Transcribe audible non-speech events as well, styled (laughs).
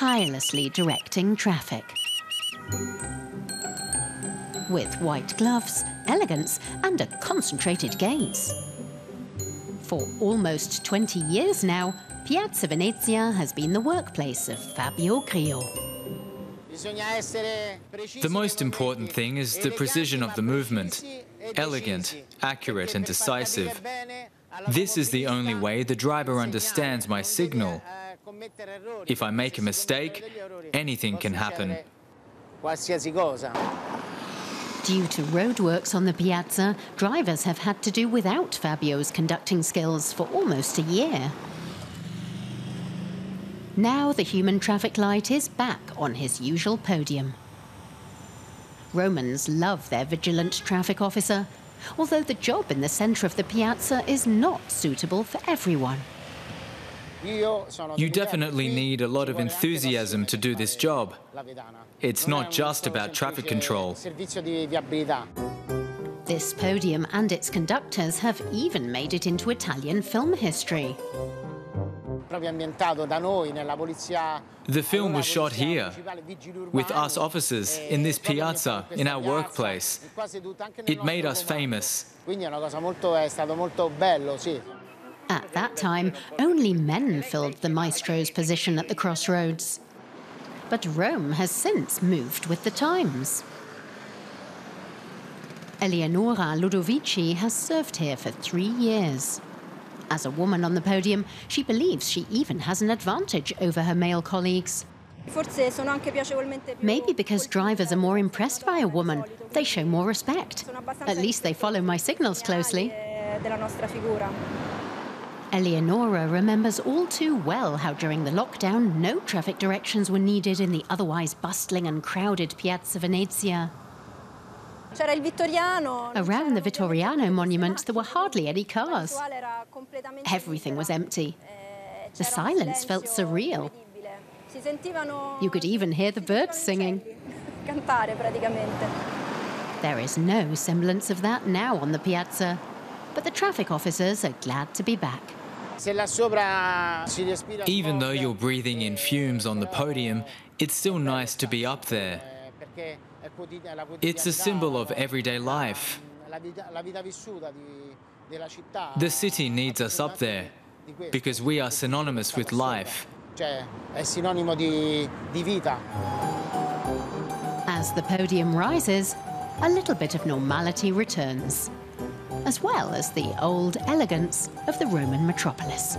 tirelessly directing traffic. With white gloves, elegance, and a concentrated gaze. For almost 20 years now, Piazza Venezia has been the workplace of Fabio Grillo. The most important thing is the precision of the movement. Elegant, accurate and decisive. This is the only way the driver understands my signal. If I make a mistake, anything can happen. Due to roadworks on the piazza, drivers have had to do without Fabio's conducting skills for almost a year. Now the human traffic light is back on his usual podium. Romans love their vigilant traffic officer, although the job in the centre of the piazza is not suitable for everyone. You definitely need a lot of enthusiasm to do this job. It's not just about traffic control. This podium and its conductors have even made it into Italian film history. The film was shot here, with us officers in this piazza, in our workplace. It made us famous. At that time, only men filled the maestro's position at the crossroads. But Rome has since moved with the times. Eleonora Ludovici has served here for three years. As a woman on the podium, she believes she even has an advantage over her male colleagues. Maybe because drivers are more impressed by a woman, they show more respect. At least they follow my signals closely. Eleonora remembers all too well how during the lockdown no traffic directions were needed in the otherwise bustling and crowded Piazza Venezia. Around the Vittoriano monument, there were hardly any cars. Everything was empty. The silence felt surreal. You could even hear the birds singing. (laughs) There is no semblance of that now on the piazza, but the traffic officers are glad to be back. Even though you're breathing in fumes on the podium, it's still nice to be up there. It's a symbol of everyday life. The city needs us up there because we are synonymous with life. As the podium rises, a little bit of normality returns, as well as the old elegance of the Roman metropolis.